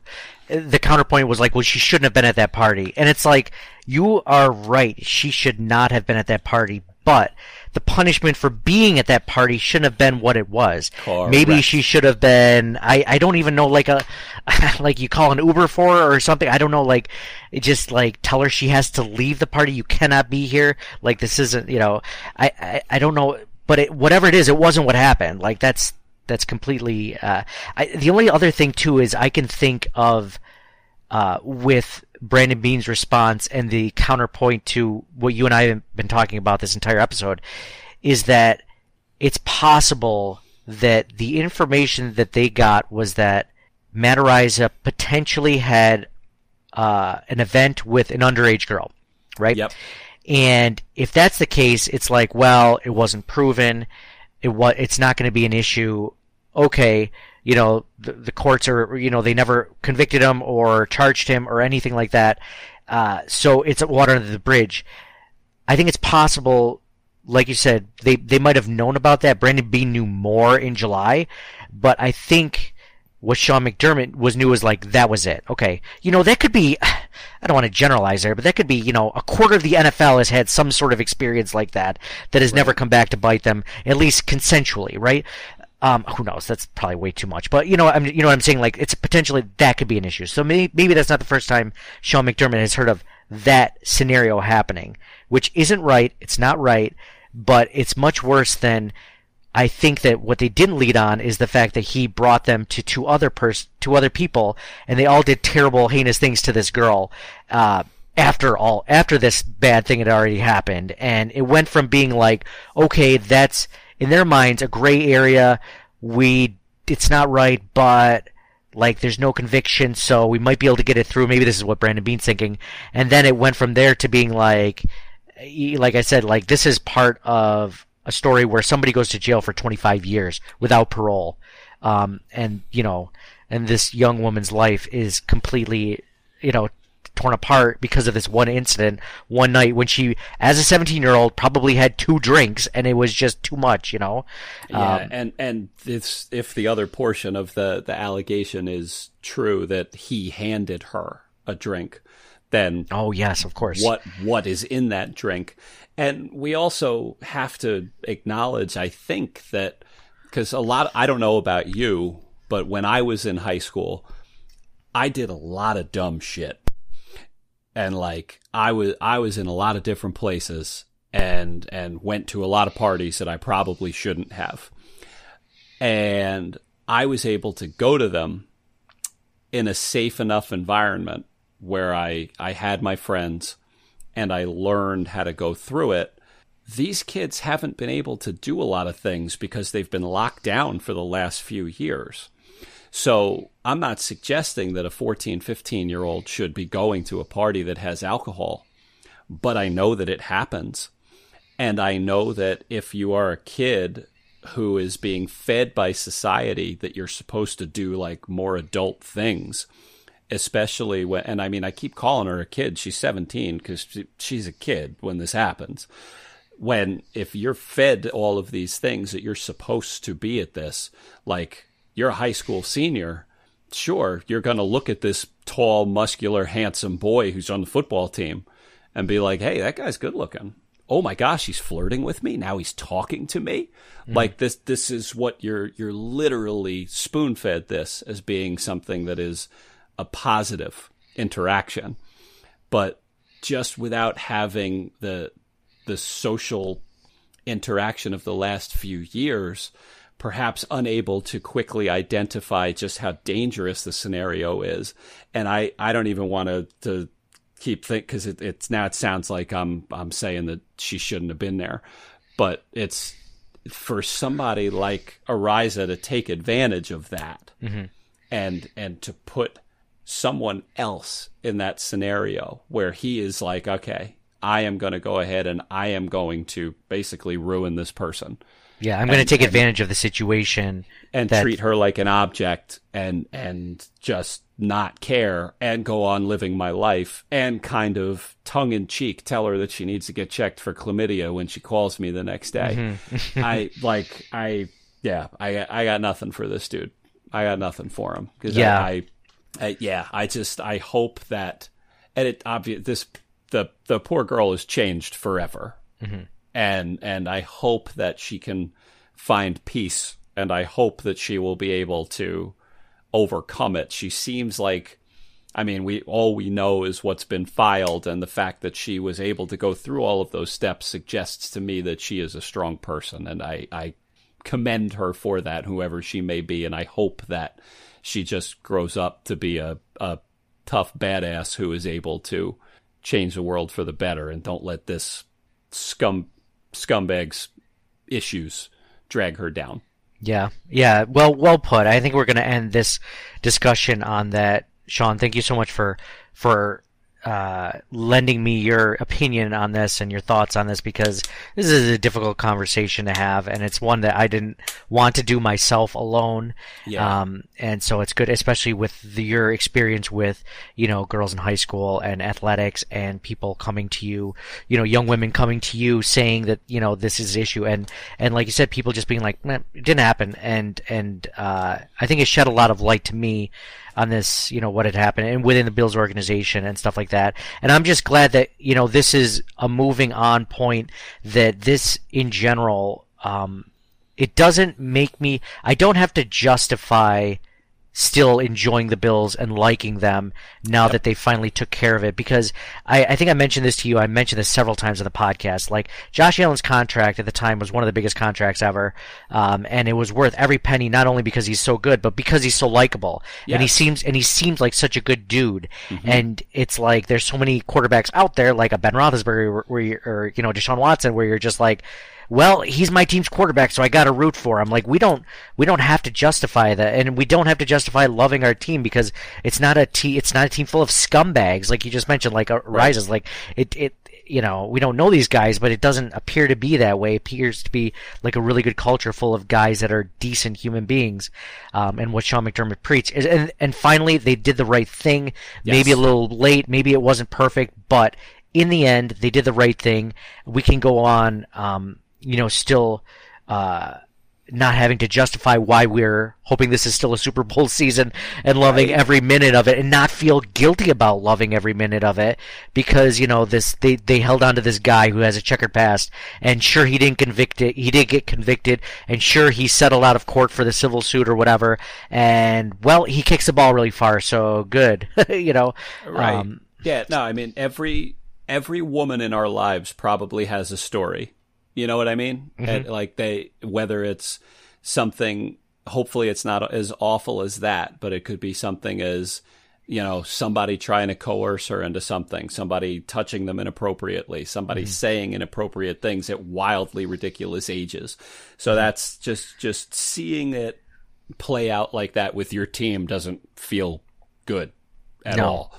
the counterpoint was like, well, she shouldn't have been at that party, and it's like you are right, she should not have been at that party, but the punishment for being at that party shouldn't have been what it was. Maybe she should have been. I I don't even know like a <laughs> like you call an Uber for her or something. I don't know like just like tell her she has to leave the party. You cannot be here. Like this isn't you know. I I, I don't know but it, whatever it is, it wasn't what happened. Like that's that's completely. Uh, I, the only other thing too is I can think of uh, with Brandon Beane's response and the counterpoint to what you and I have been talking about this entire episode is that it's possible that the information that they got was that Matt Araiza potentially had uh, an event with an underage girl, right? Yep. And if that's the case, it's like, well, it wasn't proven. It was. It's not going to be an issue. Okay, you know, the, the courts are, you know, they never convicted him or charged him or anything like that. Uh, so it's water under the bridge. I think it's possible, like you said, they they might have known about that. Brandon Beane knew more in July, but I think what Sean McDermott was knew was like that was it. Okay, you know that could be. <sighs> I don't want to generalize there, but that could be you know a quarter of the NFL has had some sort of experience like that that has never come back to bite them, at least consensually, right? Um, who knows? That's probably way too much. But you know, I'm you know what I'm saying. Like it's potentially that could be an issue. So maybe maybe that's not the first time Sean McDermott has heard of that scenario happening, which isn't right. It's not right, but it's much worse than I think that what they didn't lead on is the fact that he brought them to two other pers- two other people, and they all did terrible, heinous things to this girl. Uh, after all, after this bad thing had already happened, and it went from being like, okay, that's in their minds a gray area. We, it's not right, but like there's no conviction, so we might be able to get it through. Maybe this is what Brandon Beane's thinking, and then it went from there to being like, like I said, like this is part of a story where somebody goes to jail for 25 years without parole, um, and you know, and this young woman's life is completely, you know, torn apart because of this one incident one night when she, as a 17 year old, probably had two drinks and it was just too much, you know. Yeah, Um, and and it's if the other portion of the the allegation is true that he handed her a drink, then oh yes, of course. what what is in that drink. And we also have to acknowledge i think that because a lot i don't know about you but when i was in high school i did a lot of dumb shit. And like i was i was in a lot of different places and and went to a lot of parties that i probably shouldn't have. And i was able to go to them in a safe enough environment where I, I had my friends and I learned how to go through it. These kids haven't been able to do a lot of things because they've been locked down for the last few years. So I'm not suggesting that a 14, 15 year old should be going to a party that has alcohol, but I know that it happens. And I know that if you are a kid who is being fed by society that you're supposed to do like more adult things, especially when, and I mean, I keep calling her a kid. She's 17 because she, she's a kid when this happens. When, if you're fed all of these things that you're supposed to be at this, like you're a high school senior, sure, you're going to look at this tall, muscular, handsome boy who's on the football team and be like, hey, that guy's good looking. Oh my gosh, he's flirting with me. Now he's talking to me. Mm-hmm. Like this, this is what you're, you're literally spoon fed this as being something that is a positive interaction. But just without having the, the social interaction of the last few years, perhaps unable to quickly identify just how dangerous the scenario is. And I, I don't even want to, to keep think because it, it's now it sounds like I'm I'm saying that she shouldn't have been there, but it's for somebody like Araiza to take advantage of that mm-hmm. and and to put someone else in that scenario where he is like, okay, I am going to go ahead and I am going to basically ruin this person yeah, I'm going to take and- advantage of the situation and that- treat her like an object and and just not care and go on living my life and kind of tongue in cheek tell her that she needs to get checked for chlamydia when she calls me the next day. Mm-hmm. <laughs> I <laughs> like I yeah, I I got nothing for this dude. I got nothing for him because Yeah. I, I, I yeah, I just I hope that and it obvious this the the poor girl is changed forever mm-hmm. and and I hope that she can find peace and I hope that she will be able to overcome it. She seems like I mean, we all we know is what's been filed and the fact that she was able to go through all of those steps suggests to me that she is a strong person and I I commend her for that whoever she may be and I hope that she just grows up to be a a tough badass who is able to change the world for the better and don't let this scum scumbags issues drag her down. Yeah, yeah. Well, well put. I think we're going to end this discussion on that. Sean, thank you so much for for uh, lending me your opinion on this and your thoughts on this because this is a difficult conversation to have, and it's one that I didn't want to do myself alone. Yeah. Um, and so it's good, especially with the, your experience with you know girls in high school and athletics and people coming to you, you know, young women coming to you saying that you know this is an issue, and and like you said, people just being like, it didn't happen, and and uh, I think it shed a lot of light to me on this, you know, what had happened and within the Bills organization and stuff like that. And I'm just glad that, you know, this is a moving on point that this in general, um, it doesn't make me, I don't have to justify still enjoying the Bills and liking them now that they finally took care of it. Because I, I think I mentioned this to you. I mentioned this several times in the podcast. Like Josh Allen's contract at the time was one of the biggest contracts ever, um, and it was worth every penny. Not only because he's so good, but because he's so likable, and he seems and he seems like such a good dude. And it's like there's so many quarterbacks out there, like a Ben Roethlisberger, where you or you know Deshaun Watson, where you're just like well, he's my team's quarterback, so I got to root for him. Like we don't we don't have to justify that, and we don't have to justify loving our team because it's not a te- it's not a team full of scumbags like you just mentioned, like uh, Rises. Like it it you know we don't know these guys, but it doesn't appear to be that way. It appears to be like a really good culture full of guys that are decent human beings, um, and what Sean McDermott preached. And- And and finally, they did the right thing. Maybe a little late, maybe it wasn't perfect, but in the end, they did the right thing. We can go on, um, you know, still uh, not having to justify why we're hoping this is still a Super Bowl <laughs> season and loving every minute of it, and not feel guilty about loving every minute of it because you know this they they held on to this guy who has a checkered past, and sure he didn't convict it, he did get convicted, and sure he settled out of court for the civil suit or whatever, and well he kicks the ball really far, so good, <laughs> you know, Right. Um, yeah. No, I mean every every woman in our lives probably has a story. You know what I mean? Mm-hmm. And, like they, whether it's something. Hopefully, it's not as awful as that, but it could be something as you know somebody trying to coerce her into something, somebody touching them inappropriately, somebody mm-hmm. saying inappropriate things at wildly ridiculous ages. So mm-hmm. that's just just seeing it play out like that with your team doesn't feel good at No. all.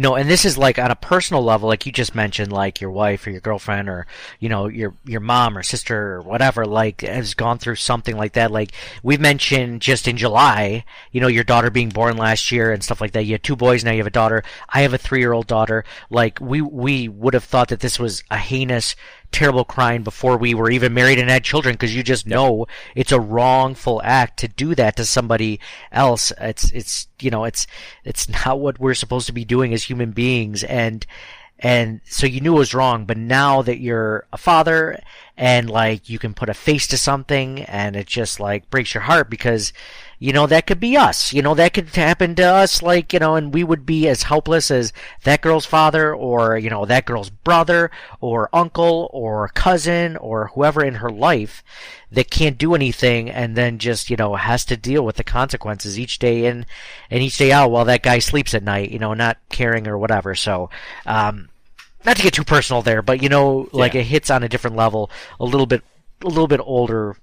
No, and this is like on a personal level, like you just mentioned, like your wife or your girlfriend or you know your your mom or sister or whatever, like has gone through something like that. Like we mentioned just in July, you know, your daughter being born last year and stuff like that. You had two boys, now you have a daughter. I have a three year old daughter. Like we we would have thought that this was a heinous terrible crime before we were even married and had children because you just know it's a wrongful act to do that to somebody else. It's it's you know it's it's <laughs> not what we're supposed to be doing as human beings. And and so you knew it was wrong but now that you're a father and like you can put a face to something and it just like breaks your heart because you know that could be us you know that could happen to us like you know and we would be as helpless as that girl's father or you know that girl's brother or uncle or cousin or whoever in her life that can't do anything and then just you know has to deal with the consequences each day in and each day out while that guy sleeps at night you know not caring or whatever so um not to get too personal there but you know like Yeah. it hits on a different level a little bit a little bit older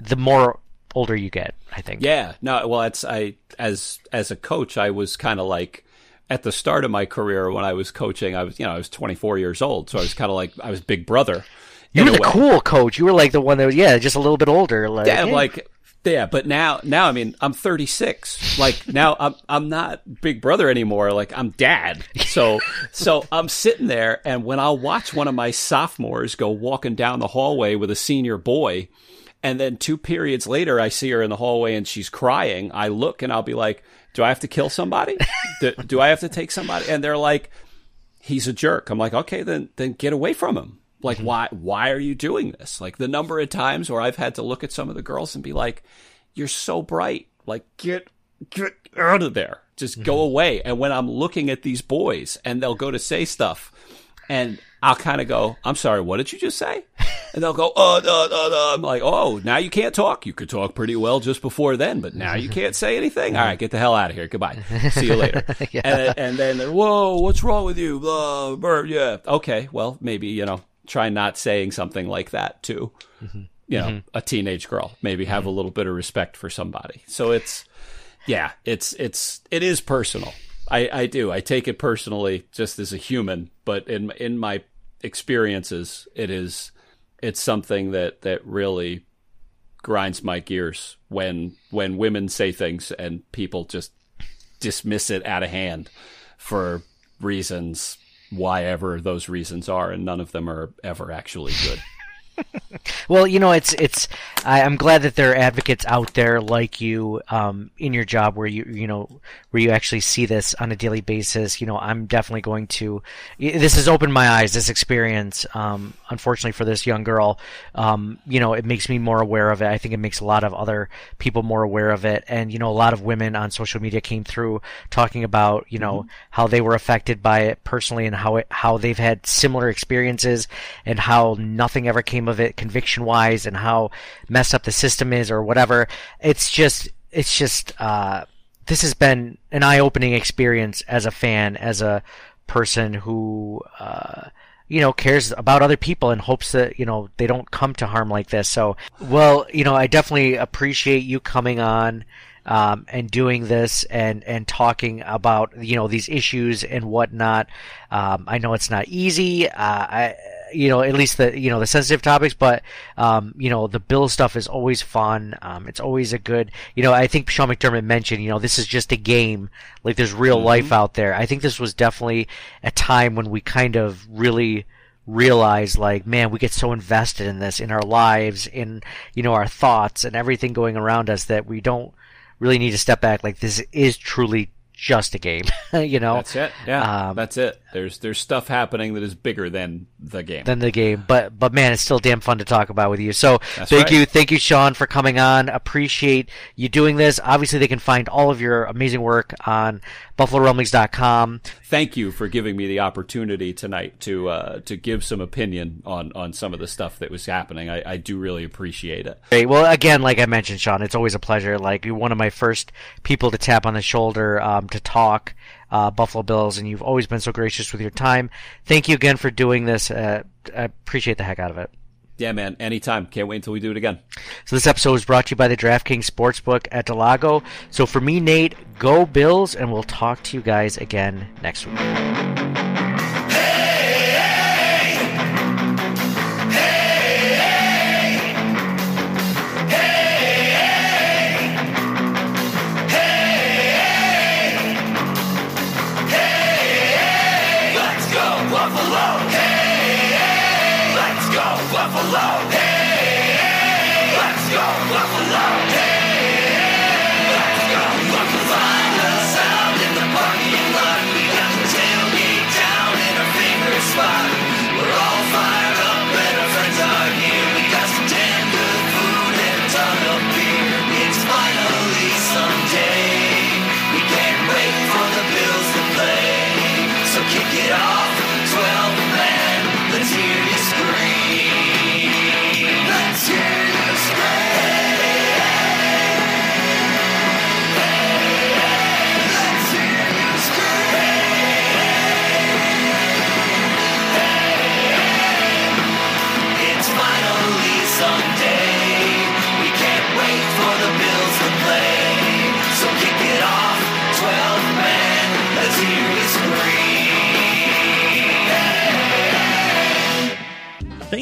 the more older you get i think Yeah, no, well, it's I as as a coach, I was kind of like at the start of my career when I was coaching, I was you know I was 24 years old, so I was kind of like I was big brother. you were the way. cool coach you were like the one that was yeah just a little bit older like, Yeah, like yeah, but now now I mean I'm 36. Like now I'm I'm not big brother anymore. Like I'm dad. So <laughs> so I'm sitting there, and when I'll watch one of my sophomores go walking down the hallway with a senior boy. And then two periods later, I see her in the hallway and she's crying. I look and I'll be like, "Do I have to kill somebody? do, do I have to take somebody?" And they're like, "He's a jerk." I'm like, "Okay, then then get away from him." Like, mm-hmm. why why are you doing this? Like the number of times where I've had to look at some of the girls and be like, "You're so bright. Like get get out of there. Just go mm-hmm. away." And when I'm looking at these boys and they'll go to say stuff, and I'll kind of go, "I'm sorry, what did you just say?" And they'll go, "Oh, no, no, no." I'm like, "Oh, now you can't talk. You could talk pretty well just before then, but now you can't say anything. All right, get the hell out of here. Goodbye. See you later." <laughs> and, and then, "Whoa, what's wrong with you?" Blah, blah, yeah. Okay, well, maybe you know, try not saying something like that to, mm-hmm. you know, mm-hmm. a teenage girl. Maybe have a mm-hmm. little bit of respect for somebody. So it's, yeah, it's it's it is personal. I, I do. I take it personally, just as a human. But in in my experiences, it is it's something that that really grinds my gears when when women say things and people just dismiss it out of hand for reasons why ever those reasons are and none of them are ever actually good well, you know, it's it's. I, am glad that there are advocates out there like you um, in your job where you you know where you actually see this on a daily basis. You know, I'm definitely going to. This has opened my eyes. This experience, um, unfortunately for this young girl, um, you know, it makes me more aware of it. I think it makes a lot of other people more aware of it. And you know, a lot of women on social media came through talking about you know mm-hmm. how they were affected by it personally and how it how they've had similar experiences and how nothing ever came of it conviction wise and how messed up the system is or whatever. It's just, it's just, uh, this has been an eye opening experience as a fan, as a person who, uh, you know, cares about other people and hopes that, you know, they don't come to harm like this. So, well, you know, I definitely appreciate you coming on. Um, and doing this and and talking about you know these issues and whatnot. Um, I know it's not easy. Uh, I you know, at least the you know the sensitive topics, but um, you know, the Bill stuff is always fun. Um, it's always a good, you know, I think Sean McDermott mentioned, you know, this is just a game. Like there's real mm-hmm. life out there. I think this was definitely a time when we kind of really realized like man we get so invested in this in our lives in you know our thoughts and everything going around us that we don't really need to step back like this is truly just a game. <laughs> you know, that's it. Yeah, um, that's it. There's there's stuff happening that is bigger than the game. Than the game, but but man, it's still damn fun to talk about with you. So that's thank right. you, thank you, Sean, for coming on. Appreciate you doing this. Obviously, they can find all of your amazing work on BuffaloRumblings.com. Thank you for giving me the opportunity tonight to uh, to give some opinion on on some of the stuff that was happening. I, I do really appreciate it. Great. Well, again, like I mentioned, Sean, it's always a pleasure. Like you're one of my first people to tap on the shoulder um, to talk uh, Buffalo Bills, and you've always been so gracious with your time. Thank you again for doing this. Uh, I appreciate the heck out of it. Yeah, man. Anytime. Can't wait until we do it again. So this episode is brought to you by the DraftKings Sportsbook at del Lago. So for me, Nate, go Bills, and we'll talk to you guys again next week.